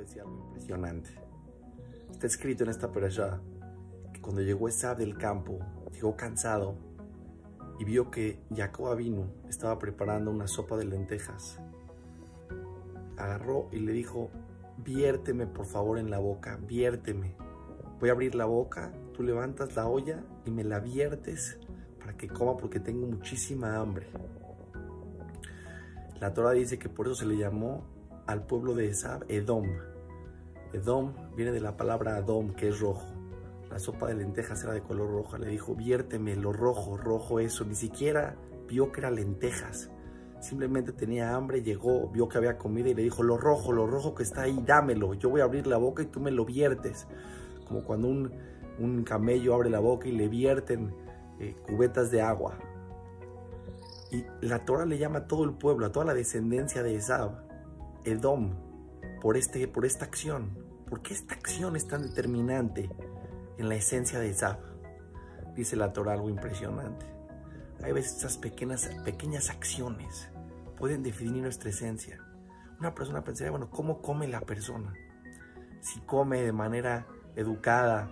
decir algo impresionante. Está escrito en esta perashá que cuando llegó Esab del campo, llegó cansado y vio que Jacob vino, estaba preparando una sopa de lentejas. Agarró y le dijo, viérteme por favor en la boca, viérteme. Voy a abrir la boca, tú levantas la olla y me la viertes para que coma porque tengo muchísima hambre. La Torah dice que por eso se le llamó al pueblo de Esab Edom. Edom viene de la palabra Adom, que es rojo. La sopa de lentejas era de color rojo. Le dijo, viérteme lo rojo, rojo eso. Ni siquiera vio que era lentejas. Simplemente tenía hambre, llegó, vio que había comida y le dijo, lo rojo, lo rojo que está ahí, dámelo. Yo voy a abrir la boca y tú me lo viertes. Como cuando un, camello abre la boca y le vierten eh, cubetas de agua. Y la Torah le llama a todo el pueblo, a toda la descendencia de Esab, Edom, por, este, por esta acción. ¿Por qué esta acción es tan determinante en la esencia de Esab? Dice la Torah algo impresionante. Hay veces estas pequeñas, pequeñas acciones pueden definir nuestra esencia. Una persona pensaría, bueno, ¿cómo come la persona? Si come de manera educada,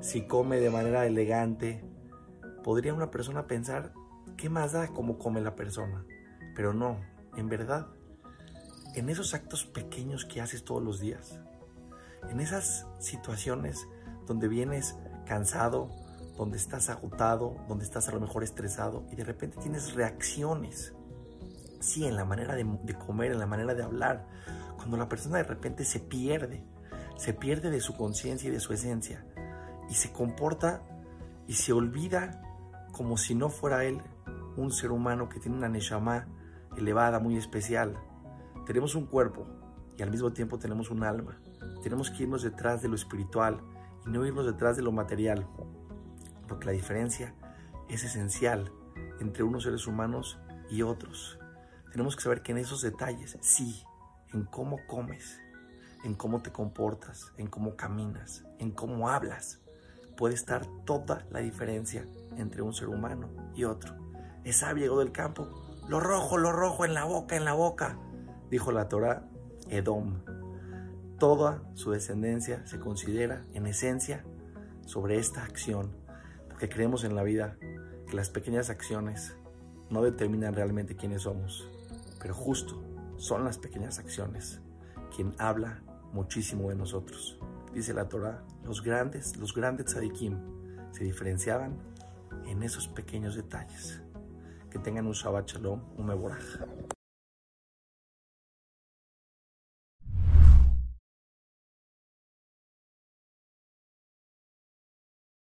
si come de manera elegante, podría una persona pensar, ¿qué más da cómo come la persona? Pero no, en verdad, en esos actos pequeños que haces todos los días, en esas situaciones donde vienes cansado, donde estás agotado, donde estás a lo mejor estresado y de repente tienes reacciones. Sí, en la manera de, comer, en la manera de hablar. Cuando la persona de repente se pierde, se pierde de su conciencia y de su esencia y se comporta y se olvida como si no fuera él un ser humano que tiene una neshama elevada, muy especial. Tenemos un cuerpo y al mismo tiempo tenemos un alma. Tenemos que irnos detrás de lo espiritual y no irnos detrás de lo material, porque la diferencia es esencial entre unos seres humanos y otros. Tenemos que saber que en esos detalles, sí, en cómo comes, en cómo te comportas, en cómo caminas, en cómo hablas, puede estar toda la diferencia entre un ser humano y otro. Esa llegó del campo, lo rojo, lo rojo en la boca, en la boca, dijo la Torah, Edom. Toda su descendencia se considera en esencia sobre esta acción, porque creemos en la vida que las pequeñas acciones no determinan realmente quiénes somos, pero justo son las pequeñas acciones quien habla muchísimo de nosotros. Dice la Torah, los grandes, los grandes tzadikim se diferenciaban en esos pequeños detalles. Que tengan un Shabbat Shalom, un Meborach.